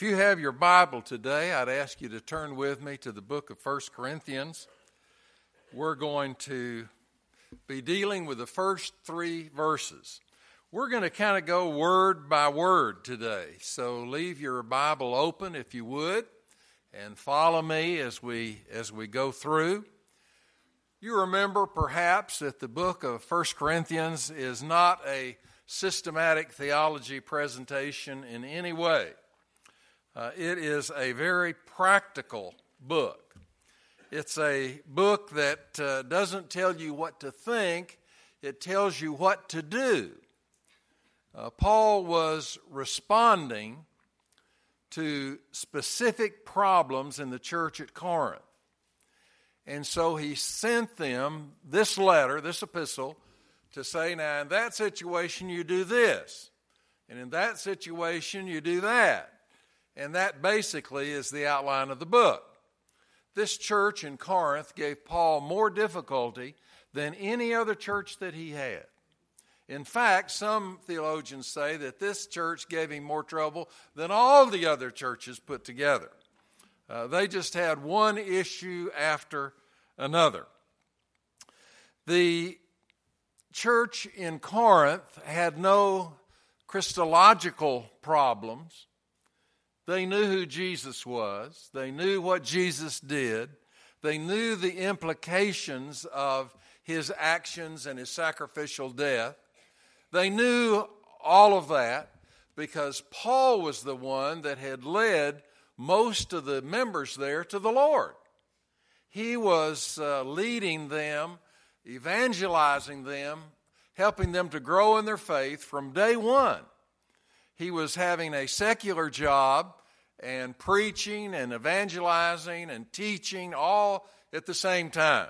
If you have your Bible today, I'd ask you to turn with me to the book of 1 Corinthians. We're going to be dealing with the first three verses. We're going to kind of go word by word today. So leave your Bible open if you would and follow me as we as we go through. You remember perhaps that the book of 1 Corinthians is not a systematic theology presentation in any way. Uh, it is a very practical book. It's a book that uh, doesn't tell you what to think, it tells you what to do. Uh, Paul was responding to specific problems in the church at Corinth. And so he sent them this letter, this epistle, to say, now in that situation you do this, and in that situation you do that. And that basically is the outline of the book. This church in Corinth gave Paul more difficulty than any other church that he had. In fact, some theologians say that this church gave him more trouble than all the other churches put together. Uh, they just had one issue after another. The church in Corinth had no Christological problems. They knew who Jesus was, they knew what Jesus did, they knew the implications of his actions and his sacrificial death. They knew all of that because Paul was the one that had led most of the members there to the Lord. He was uh, leading them, evangelizing them, helping them to grow in their faith from day one. He was having a secular job and preaching and evangelizing and teaching all at the same time.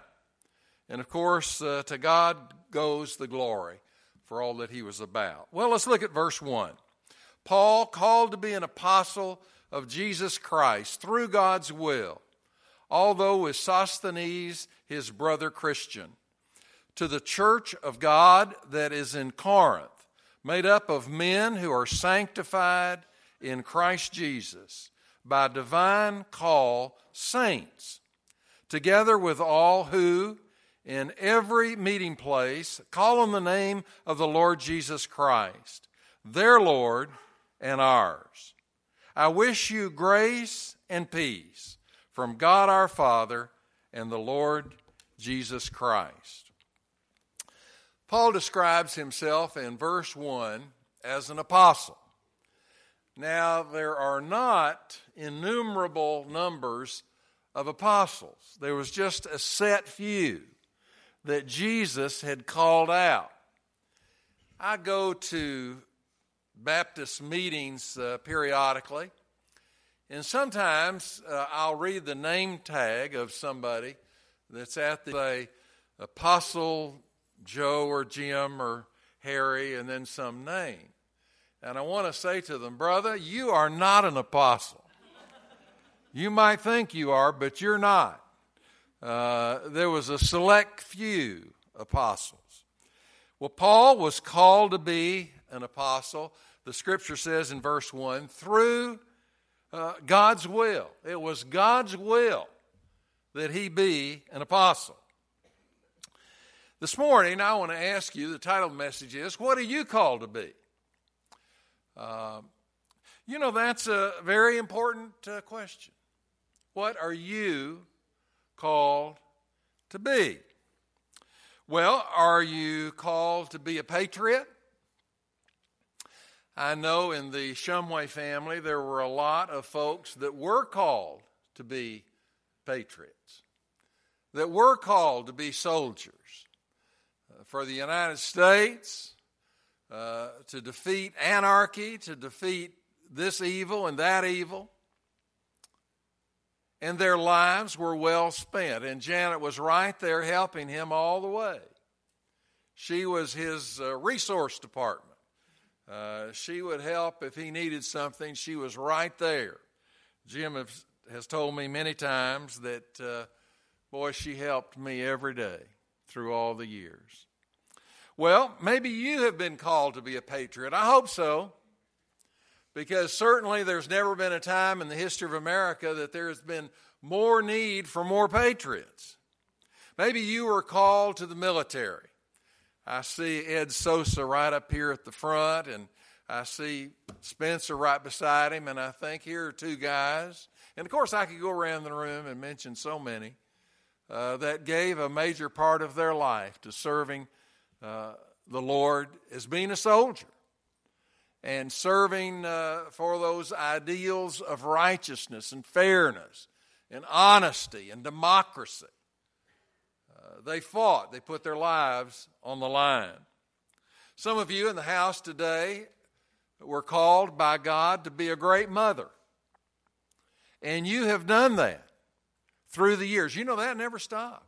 And of course, uh, to God goes the glory for all that he was about. Well, let's look at verse 1. Paul, called to be an apostle of Jesus Christ through God's will, although with Sosthenes, his brother Christian, to the church of God that is in Corinth, made up of men who are sanctified in Christ Jesus by divine call saints, together with all who, in every meeting place, call on the name of the Lord Jesus Christ, their Lord and ours. I wish you grace and peace from God our Father and the Lord Jesus Christ. Paul describes himself in verse 1 as an apostle. Now, there are not innumerable numbers of apostles, there was just a set few that Jesus had called out. I go to Baptist meetings uh, periodically, and sometimes uh, I'll read the name tag of somebody that's at the say, Apostle Joe or Jim or Harry, and then some name. And I want to say to them, brother, you are not an apostle. You might think you are, but you're not. Uh, there was a select few apostles. Well, Paul was called to be an apostle. The scripture says in verse 1 through uh, God's will. It was God's will that he be an apostle. This morning, I want to ask you the title message is What are you called to be? Uh, you know, that's a very important uh, question. What are you called to be? Well, are you called to be a patriot? I know in the Shumway family there were a lot of folks that were called to be patriots, that were called to be soldiers. Uh, for the United States, uh, to defeat anarchy, to defeat this evil and that evil. And their lives were well spent. And Janet was right there helping him all the way. She was his uh, resource department. Uh, she would help if he needed something. She was right there. Jim has, has told me many times that, uh, boy, she helped me every day through all the years. Well, maybe you have been called to be a patriot. I hope so. Because certainly there's never been a time in the history of America that there has been more need for more patriots. Maybe you were called to the military. I see Ed Sosa right up here at the front, and I see Spencer right beside him, and I think here are two guys. And of course, I could go around the room and mention so many uh, that gave a major part of their life to serving uh, the Lord as being a soldier and serving uh, for those ideals of righteousness and fairness and honesty and democracy. Uh, they fought, they put their lives on the line. Some of you in the house today were called by God to be a great mother. And you have done that through the years. You know that never stops.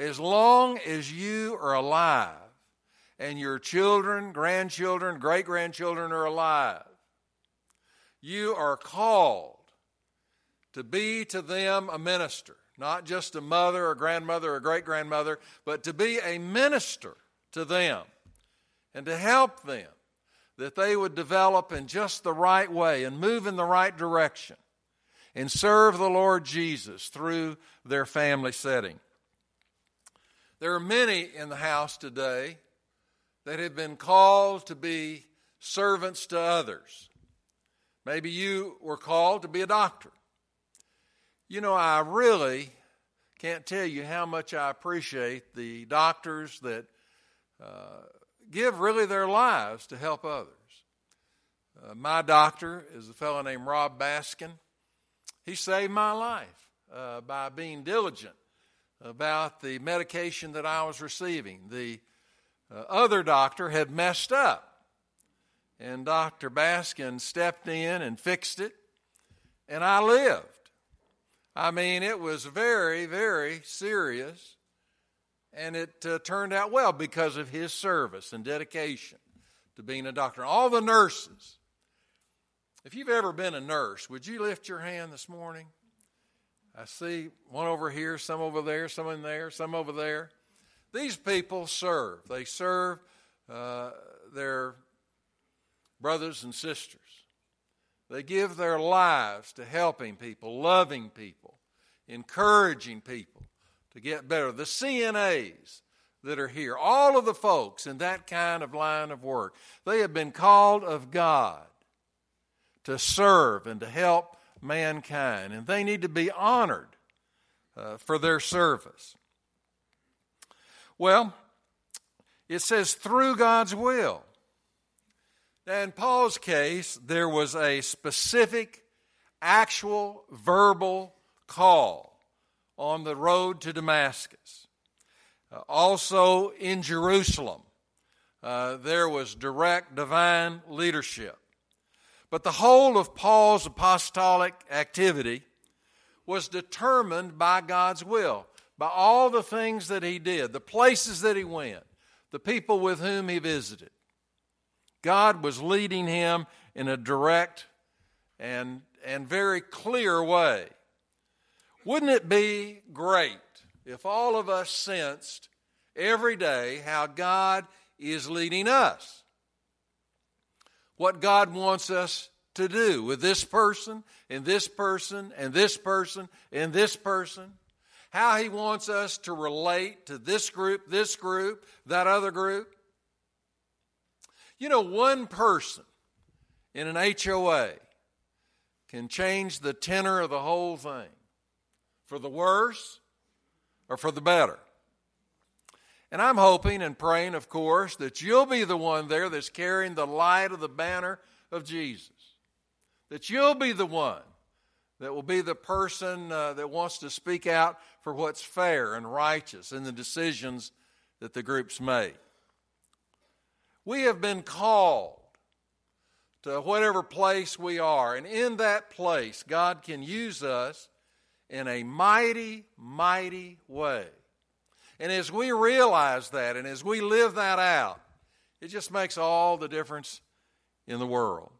As long as you are alive and your children, grandchildren, great grandchildren are alive, you are called to be to them a minister, not just a mother or grandmother or great grandmother, but to be a minister to them and to help them that they would develop in just the right way and move in the right direction and serve the Lord Jesus through their family setting. There are many in the house today that have been called to be servants to others. Maybe you were called to be a doctor. You know, I really can't tell you how much I appreciate the doctors that uh, give really their lives to help others. Uh, my doctor is a fellow named Rob Baskin. He saved my life uh, by being diligent about the medication that I was receiving. The uh, other doctor had messed up, and Dr. Baskin stepped in and fixed it, and I lived. I mean, it was very, very serious, and it uh, turned out well because of his service and dedication to being a doctor. All the nurses, if you've ever been a nurse, would you lift your hand this morning? I see one over here, some over there, some in there, some over there. These people serve. They serve uh, their brothers and sisters. They give their lives to helping people, loving people, encouraging people to get better. The CNAs that are here, all of the folks in that kind of line of work, they have been called of God to serve and to help mankind, and they need to be honored uh, for their service. Well, it says through God's will. Now, In Paul's case, there was a specific, actual, verbal call on the road to Damascus. Uh, also in Jerusalem, uh, there was direct divine leadership. But the whole of Paul's apostolic activity was determined by God's will, by all the things that he did, the places that he went, the people with whom he visited. God was leading him in a direct and, and very clear way. Wouldn't it be great if all of us sensed every day how God is leading us? What God wants us to do with this person and this person and this person and this person? How He wants us to relate to this group, this group, that other group? You know, one person in an HOA can change the tenor of the whole thing for the worse or for the better. And I'm hoping and praying, of course, that you'll be the one there that's carrying the light of the banner of Jesus. That you'll be the one that will be the person uh, that wants to speak out for what's fair and righteous in the decisions that the groups make. We have been called to whatever place we are, and in that place, God can use us in a mighty, mighty way. And as we realize that and as we live that out, it just makes all the difference in the world.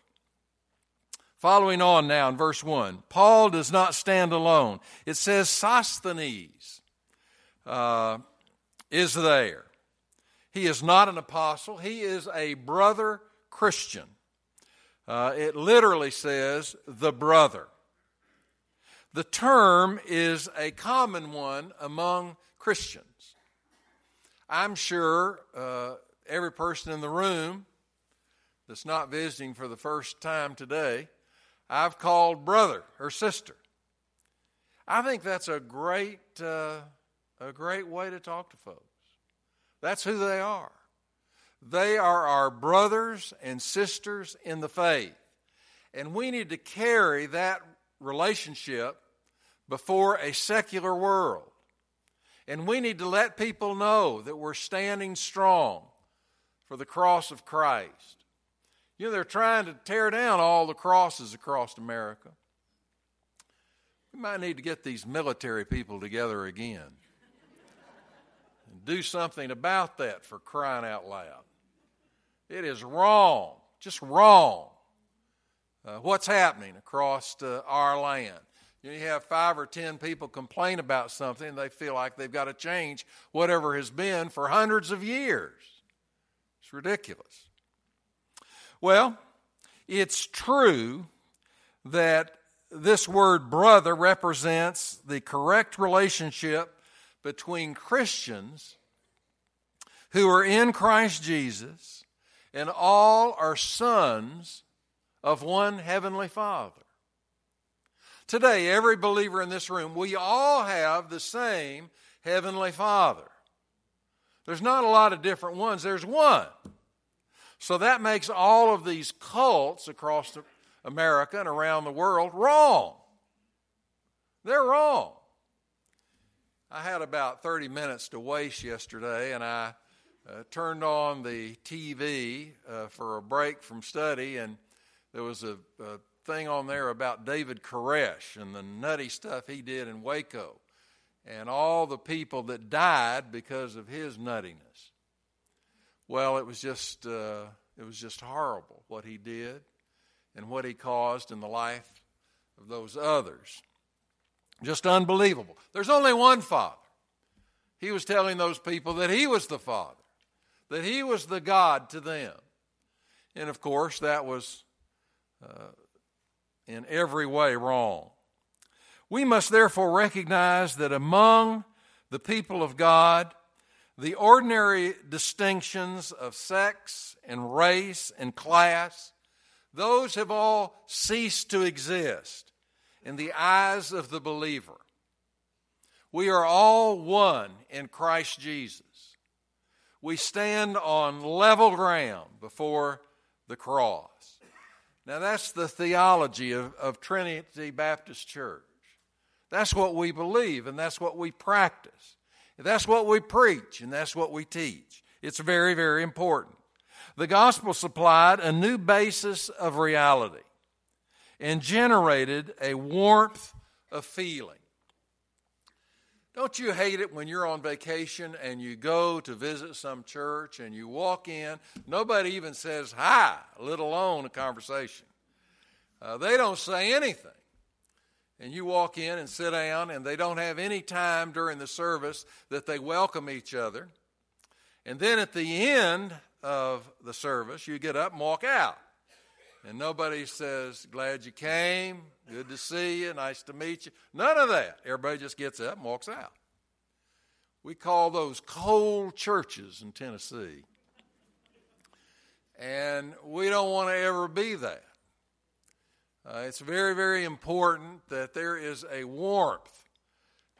Following on now in verse 1, Paul does not stand alone. It says Sosthenes uh, is there. He is not an apostle, he is a brother Christian. Uh, it literally says the brother. The term is a common one among Christians. I'm sure uh, every person in the room that's not visiting for the first time today, I've called brother or sister. I think that's a great, uh, a great way to talk to folks. That's who they are. They are our brothers and sisters in the faith. And we need to carry that relationship before a secular world. And we need to let people know that we're standing strong for the cross of Christ. You know, they're trying to tear down all the crosses across America. We might need to get these military people together again and do something about that for crying out loud. It is wrong, just wrong, uh, what's happening across uh, our land. You, have five or ten people complain about something, and they feel like they've got to change whatever has been for hundreds of years. It's ridiculous. Well, it's true that this word brother represents the correct relationship between Christians who are in Christ Jesus and all are sons of one heavenly Father. Today, every believer in this room, we all have the same Heavenly Father. There's not a lot of different ones, there's one. So that makes all of these cults across America and around the world wrong. They're wrong. I had about 30 minutes to waste yesterday, and I uh, turned on the TV uh, for a break from study, and there was a, a thing on there about David Koresh and the nutty stuff he did in Waco and all the people that died because of his nuttiness. Well, it was just uh, it was just horrible what he did and what he caused in the life of those others. Just unbelievable. There's only one Father. He was telling those people that he was the Father, that he was the God to them. And of course, that was uh, in every way wrong. We must therefore recognize that among the people of God, the ordinary distinctions of sex and race and class, those have all ceased to exist in the eyes of the believer. We are all one in Christ Jesus. We stand on level ground before the cross. Now, that's the theology of, of Trinity Baptist Church. That's what we believe, and that's what we practice. That's what we preach, and that's what we teach. It's very, very important. The gospel supplied a new basis of reality and generated a warmth of feeling. Don't you hate it when you're on vacation and you go to visit some church and you walk in? Nobody even says hi, let alone a conversation. Uh, they don't say anything. And you walk in and sit down, and they don't have any time during the service that they welcome each other. And then at the end of the service, you get up and walk out. And nobody says, Glad you came, good to see you, nice to meet you. None of that. Everybody just gets up and walks out. We call those cold churches in Tennessee. And we don't want to ever be that. Uh, it's very, very important that there is a warmth,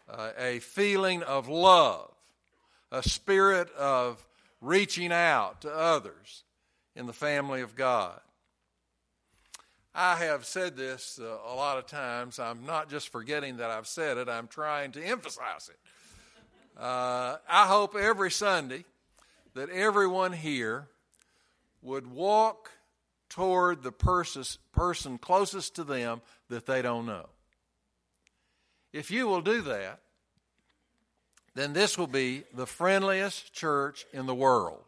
uh, a feeling of love, a spirit of reaching out to others in the family of God. I have said this uh, a lot of times. I'm not just forgetting that I've said it, I'm trying to emphasize it. Uh, I hope every Sunday that everyone here would walk toward the person closest to them that they don't know. If you will do that, then this will be the friendliest church in the world.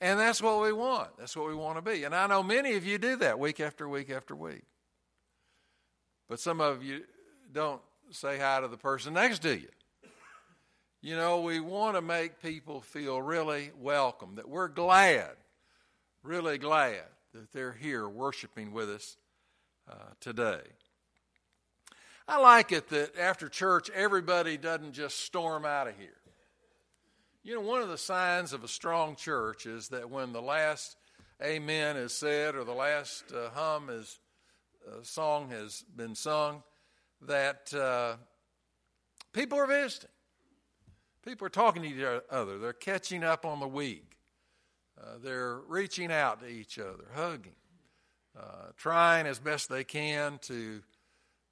And that's what we want. That's what we want to be. And I know many of you do that week after week after week. But some of you don't say hi to the person next to you. You know, we want to make people feel really welcome, that we're glad, really glad that they're here worshiping with us uh, today. I like it that after church, everybody doesn't just storm out of here. You know, one of the signs of a strong church is that when the last amen is said or the last uh, hum is uh, song has been sung, that uh, people are visiting. People are talking to each other. They're catching up on the week. Uh, they're reaching out to each other, hugging, uh, trying as best they can to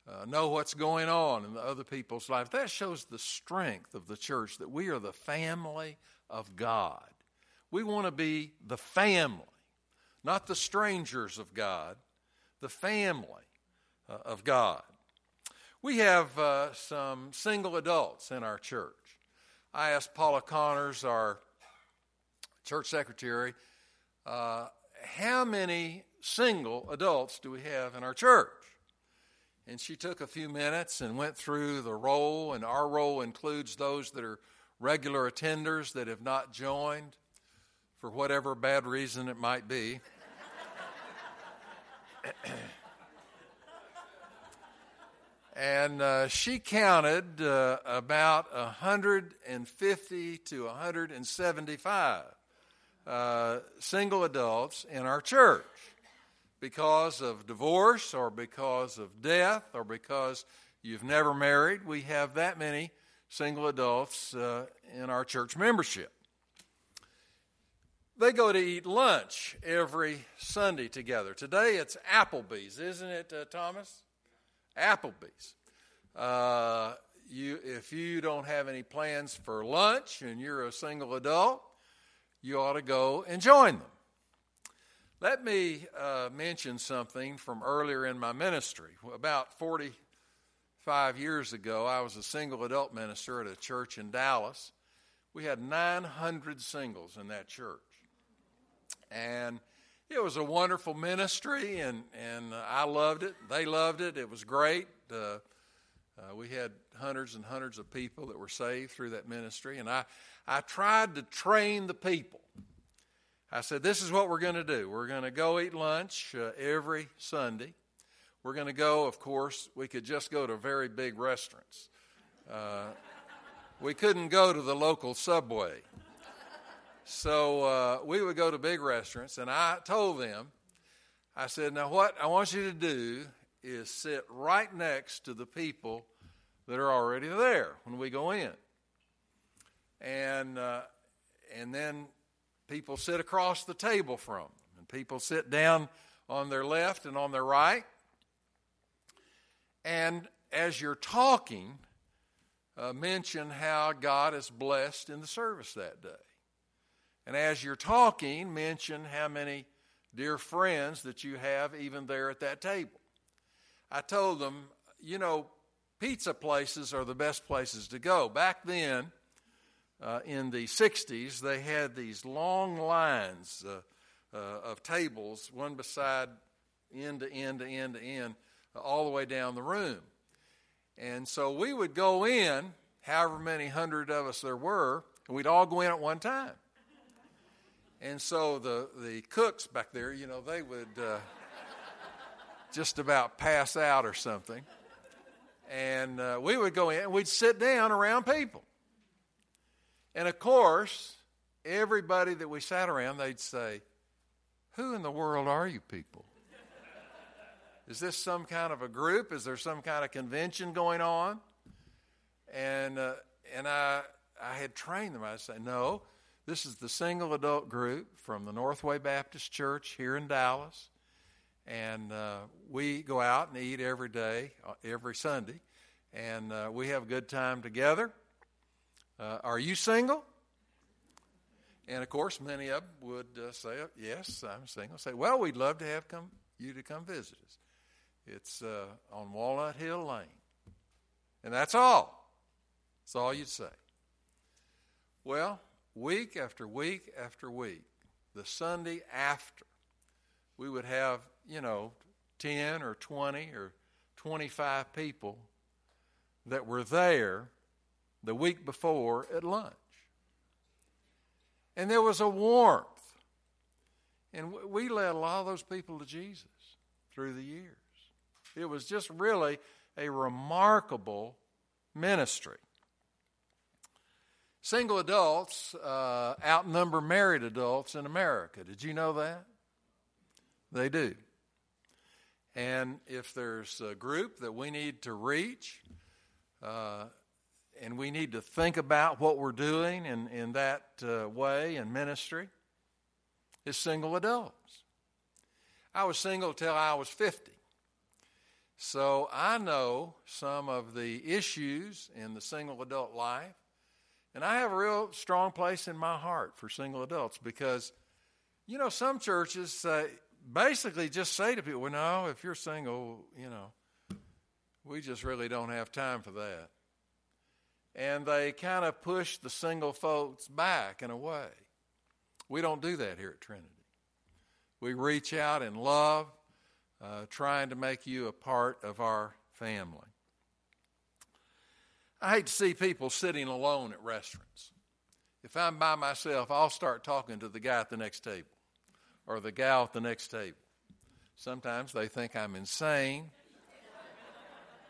uh, know what's going on in the other people's life. That shows the strength of the church that we are the family of God. We want to be the family, not the strangers of God, the family uh, of God. We have uh, some single adults in our church. I asked Paula Connors, our church secretary, uh, how many single adults do we have in our church? And she took a few minutes and went through the roll, and our roll includes those that are regular attenders that have not joined for whatever bad reason it might be. and uh, she counted uh, about 150 to 175 uh, single adults in our church because of divorce or because of death or because you've never married. We have that many single adults uh, in our church membership. They go to eat lunch every Sunday together. Today it's Applebee's, isn't it, uh, Thomas? Applebee's. Uh, you, if you don't have any plans for lunch and you're a single adult, you ought to go and join them. Let me uh, mention something from earlier in my ministry. About 45 years ago, I was a single adult minister at a church in Dallas. We had 900 singles in that church. And it was a wonderful ministry, and, and I loved it. They loved it. It was great. Uh, uh, we had hundreds and hundreds of people that were saved through that ministry, and I, I tried to train the people I said, This is what we're going to do. We're going to go eat lunch uh, every Sunday. We're going to go, of course, we could just go to very big restaurants. Uh, we couldn't go to the local subway. So uh, we would go to big restaurants, and I told them, I said, Now, what I want you to do is sit right next to the people that are already there when we go in. And, uh, and then people sit across the table from them, and people sit down on their left and on their right. And as you're talking, uh, mention how God is blessed in the service that day. And as you're talking, mention how many dear friends that you have even there at that table. I told them, you know, pizza places are the best places to go. Back then, uh, in the 60s, they had these long lines uh, uh, of tables, one beside end to end to end to end, all the way down the room. And so we would go in, however many hundred of us there were, and we'd all go in at one time. And so the, the cooks back there, you know, they would uh, just about pass out or something. And uh, we would go in and we'd sit down around people. And of course, everybody that we sat around, they'd say, Who in the world are you people? Is this some kind of a group? Is there some kind of convention going on? And, uh, and I, I had trained them. I'd say, No, this is the single adult group from the Northway Baptist Church here in Dallas. And uh, we go out and eat every day, uh, every Sunday. And uh, we have a good time together. Uh, are you single? And of course, many of them would uh, say, Yes, I'm single. Say, Well, we'd love to have come, you to come visit us. It's uh, on Walnut Hill Lane. And that's all. That's all you'd say. Well, week after week after week, the Sunday after, we would have, you know, 10 or 20 or 25 people that were there the week before at lunch. And there was a warmth And we led a lot of those people to Jesus through the years. It was just really a remarkable ministry. Single adults uh, outnumber married adults in America. Did you know that? They do. And if there's a group that we need to reach, uh, and we need to think about what we're doing in, in that uh, way in ministry, is single adults. I was single till I was 50. So I know some of the issues in the single adult life, and I have a real strong place in my heart for single adults because, you know, some churches basically just say to people, well, no, if you're single, you know, we just really don't have time for that. And they kind of push the single folks back in a way. We don't do that here at Trinity. We reach out in love, uh, trying to make you a part of our family. I hate to see people sitting alone at restaurants. If I'm by myself, I'll start talking to the guy at the next table or the gal at the next table. Sometimes they think I'm insane.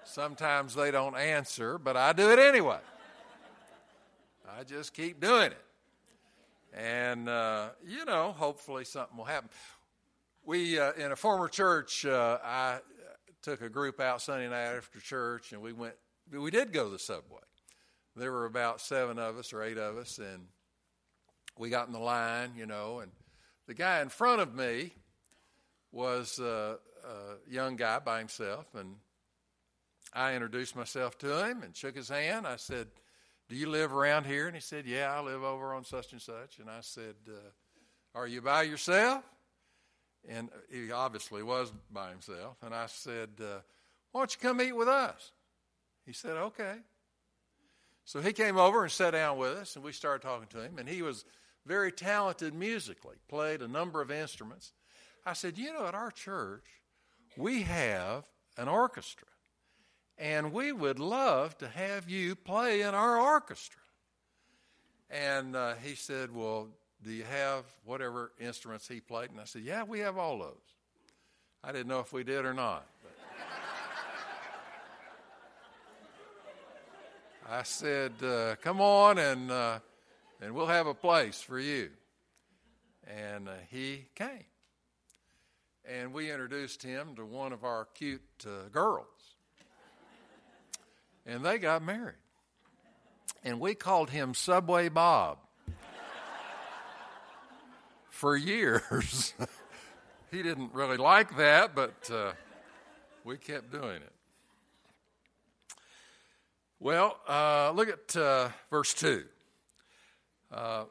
Sometimes they don't answer, but I do it anyway. I just keep doing it. And, uh, you know, hopefully something will happen. We, uh, in a former church, uh, I took a group out Sunday night after church, and we went, we did go to the subway. There were about seven of us or eight of us, and we got in the line, you know, and the guy in front of me was uh, a young guy by himself, and I introduced myself to him and shook his hand. I said, Do you live around here? And he said, Yeah, I live over on such and such. And I said, uh, Are you by yourself? And he obviously was by himself. And I said, uh, Why don't you come eat with us? He said, Okay. So he came over and sat down with us, and we started talking to him. And he was very talented musically, played a number of instruments. I said, You know, at our church, we have an orchestra, and we would love to have you play in our orchestra. And uh, he said, Well, do you have whatever instruments he played? And I said, Yeah, we have all those. I didn't know if we did or not. I said, uh, Come on and. Uh, and we'll have a place for you. And uh, he came. And we introduced him to one of our cute uh, girls. And they got married. And we called him Subway Bob for years. he didn't really like that, but uh, we kept doing it. Well, uh, look at uh, verse 2. Uh,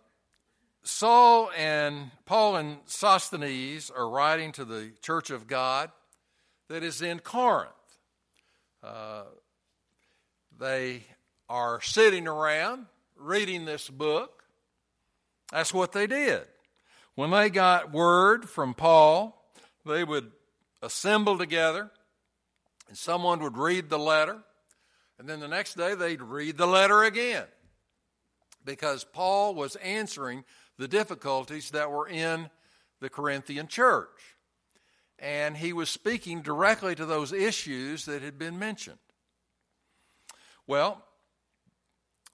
Saul and Paul and Sosthenes are writing to the church of God that is in Corinth. They are sitting around reading this book. That's what they did. When they got word from Paul, they would assemble together and someone would read the letter. And then the next day they'd read the letter again because Paul was answering the difficulties that were in the Corinthian church. And he was speaking directly to those issues that had been mentioned. Well,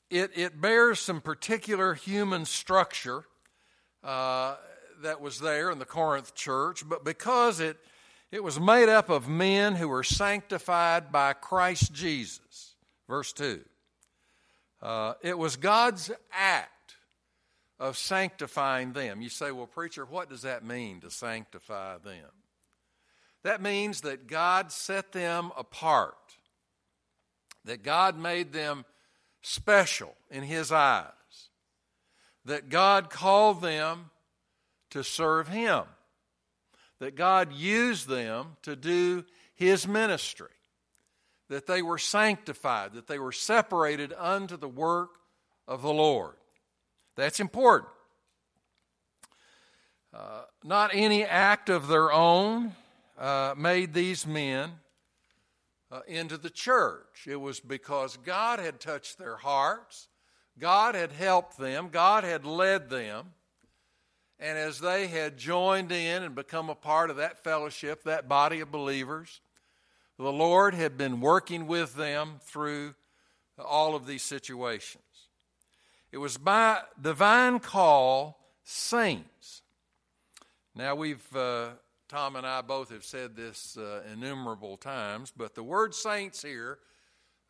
it, it bears some particular human structure uh, that was there in the Corinth church, but because it, it was made up of men who were sanctified by Christ Jesus. Verse 2. Uh, it was God's act of sanctifying them. You say, well, preacher, what does that mean to sanctify them? That means that God set them apart, that God made them special in His eyes, that God called them to serve Him, that God used them to do His ministry that they were sanctified, that they were separated unto the work of the Lord. That's important. Uh, not any act of their own uh, made these men uh, into the church. It was because God had touched their hearts, God had helped them, God had led them, And as they had joined in and become a part of that fellowship, that body of believers, the Lord had been working with them through all of these situations. It was by divine call, saints. Now, we've, uh, Tom and I both have said this uh, innumerable times, but the word saints here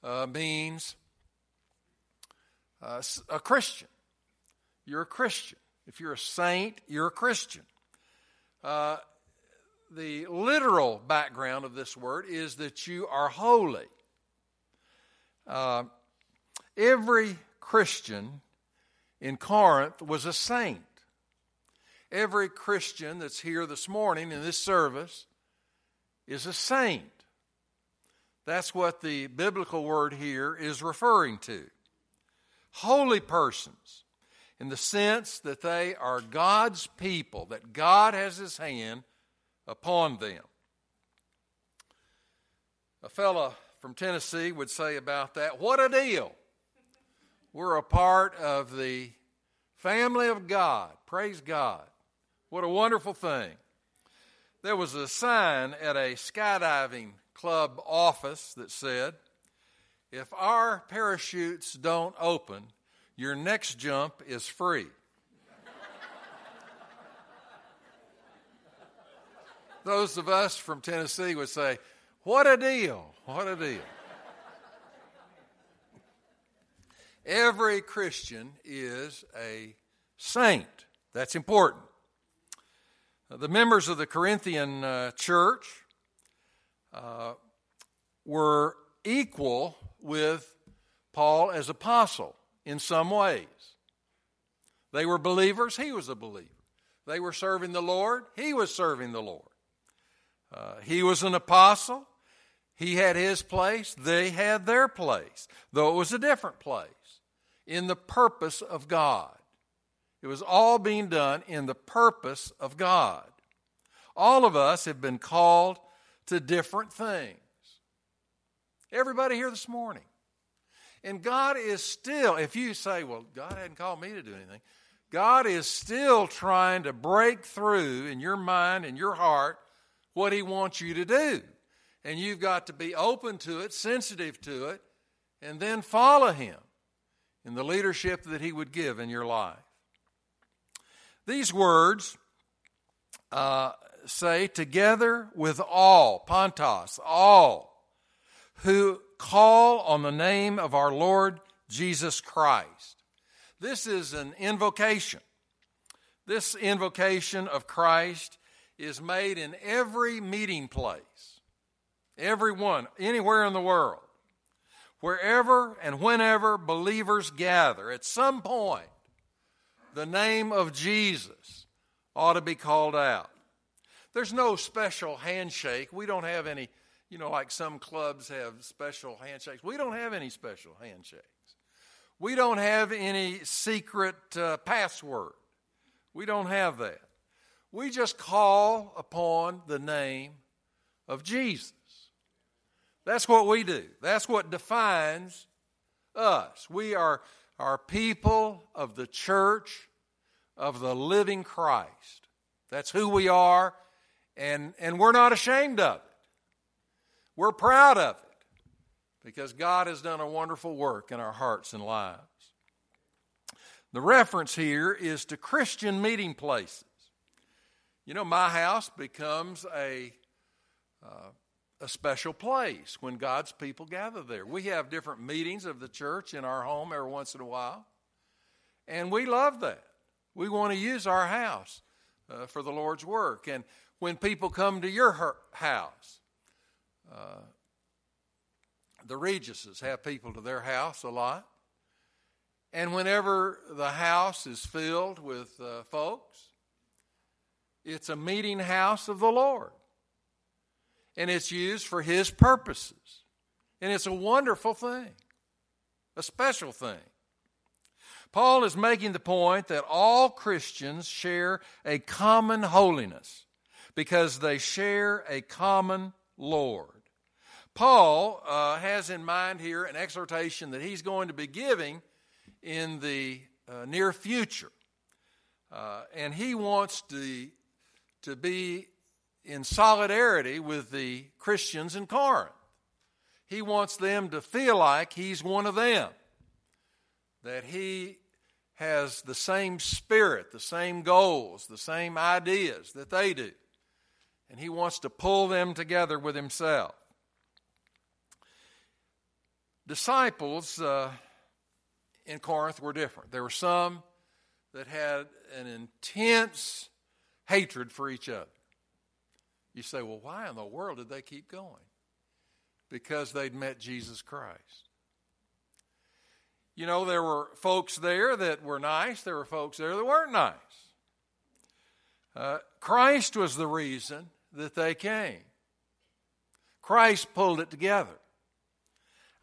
uh, means uh, a Christian. You're a Christian. If you're a saint, you're a Christian. Uh, the literal background of this word is that you are holy. Uh, every Christian in Corinth was a saint. Every Christian that's here this morning in this service is a saint. That's what the biblical word here is referring to. Holy persons, in the sense that they are God's people, that God has His hand upon them. A fellow from Tennessee would say about that, What a deal! We're a part of the family of God. Praise God. What a wonderful thing. There was a sign at a skydiving club office that said, If our parachutes don't open, your next jump is free. Those of us from Tennessee would say, What a deal! What a deal. Every Christian is a saint. That's important. The members of the Corinthian uh, church uh, were equal with Paul as apostle in some ways. They were believers, he was a believer. They were serving the Lord, he was serving the Lord. Uh, he was an apostle, he had his place, they had their place, though it was a different place in the purpose of God. It was all being done in the purpose of God. All of us have been called to different things. Everybody here this morning. And God is still, if you say, well, God hadn't called me to do anything, God is still trying to break through in your mind and your heart what He wants you to do. And you've got to be open to it, sensitive to it, and then follow Him in the leadership that He would give in your life. These words uh, say, together with all, pantos, all, who call on the name of our Lord Jesus Christ. This is an invocation. This invocation of Christ is made in every meeting place, everyone, anywhere in the world. Wherever and whenever believers gather, at some point, the name of Jesus ought to be called out. There's no special handshake. We don't have any, you know, like some clubs have special handshakes. We don't have any special handshakes. We don't have any secret uh, password. We don't have that. We just call upon the name of Jesus. That's what we do. That's what defines us. We are, are people of the church of the living Christ. That's who we are, and, and we're not ashamed of it. We're proud of it because God has done a wonderful work in our hearts and lives. The reference here is to Christian meeting places. You know, my house becomes a uh, a special place when God's people gather there. We have different meetings of the church in our home every once in a while, and we love that. We want to use our house uh, for the Lord's work. And when people come to your house, uh, the Regises have people to their house a lot. And whenever the house is filled with uh, folks, it's a meeting house of the Lord and it's used for His purposes. And it's a wonderful thing, a special thing. Paul is making the point that all Christians share a common holiness because they share a common Lord. Paul uh, has in mind here an exhortation that he's going to be giving in the uh, near future. Uh, and he wants to, to be in solidarity with the Christians in Corinth. He wants them to feel like he's one of them, that he has the same spirit, the same goals, the same ideas that they do. And he wants to pull them together with himself. Disciples uh, in Corinth were different. There were some that had an intense hatred for each other. You say, well, why in the world did they keep going? Because they'd met Jesus Christ. You know, there were folks there that were nice, there were folks there that weren't nice. Uh, Christ was the reason that they came. Christ pulled it together.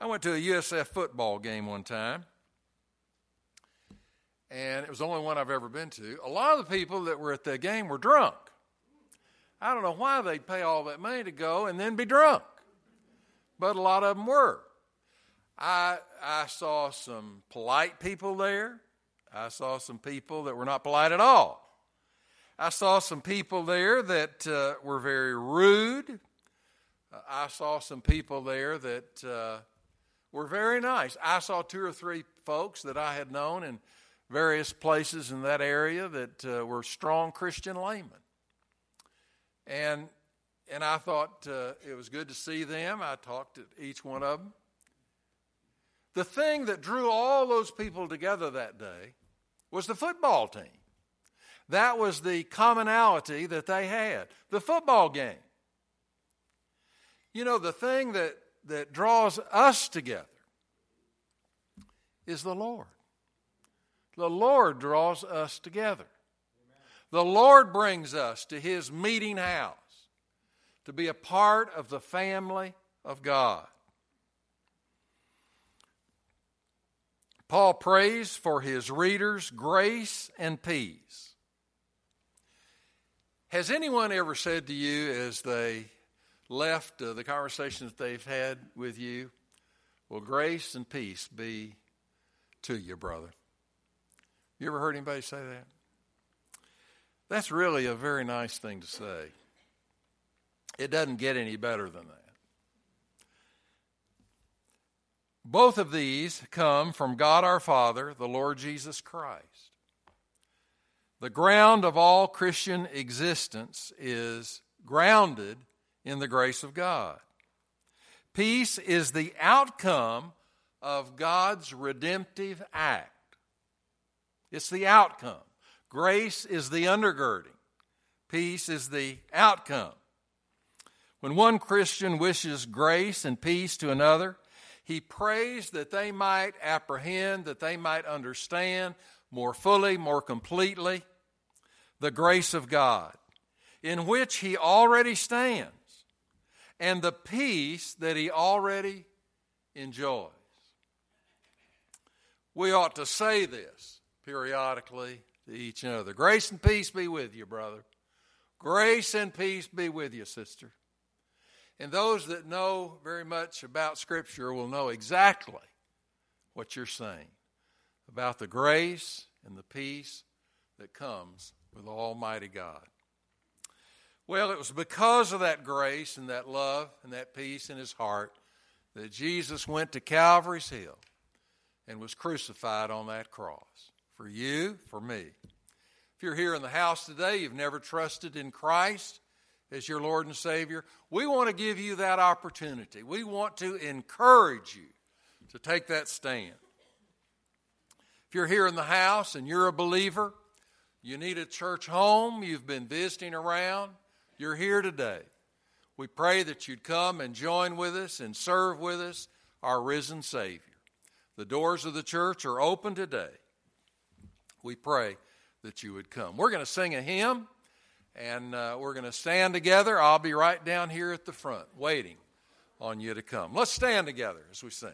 I went to a USF football game one time, and it was the only one I've ever been to. A lot of the people that were at the game were drunk. I don't know why they'd pay all that money to go and then be drunk, but a lot of them were. I, I saw some polite people there. I saw some people that were not polite at all. I saw some people there that uh, were very rude. I saw some people there that uh, were very nice. I saw two or three folks that I had known in various places in that area that uh, were strong Christian laymen. And, and I thought uh, it was good to see them. I talked to each one of them. The thing that drew all those people together that day was the football team. That was the commonality that they had the football game. You know, the thing that, that draws us together is the Lord. The Lord draws us together. The Lord brings us to His meeting house to be a part of the family of God. Paul prays for his readers grace and peace. Has anyone ever said to you as they left uh, the conversations they've had with you, Well, grace and peace be to you, brother? You ever heard anybody say that? That's really a very nice thing to say. It doesn't get any better than that. Both of these come from God our Father, the Lord Jesus Christ. The ground of all Christian existence is grounded in the grace of God. Peace is the outcome of God's redemptive act. It's the outcome. Grace is the undergirding. Peace is the outcome. When one Christian wishes grace and peace to another, he prays that they might apprehend, that they might understand more fully, more completely the grace of God in which he already stands and the peace that he already enjoys. We ought to say this periodically to each other. Grace and peace be with you, brother. Grace and peace be with you, sister. And those that know very much about Scripture will know exactly what you're saying about the grace and the peace that comes with Almighty God. Well, it was because of that grace and that love and that peace in his heart that Jesus went to Calvary's Hill and was crucified on that cross for you, for me. If you're here in the house today, you've never trusted in Christ, as your Lord and Savior, we want to give you that opportunity. We want to encourage you to take that stand. If you're here in the house and you're a believer, you need a church home, you've been visiting around, you're here today. We pray that you'd come and join with us and serve with us our risen Savior. The doors of the church are open today. We pray that you would come. We're going to sing a hymn and uh, we're going to stand together. I'll be right down here at the front waiting on you to come. Let's stand together as we sing.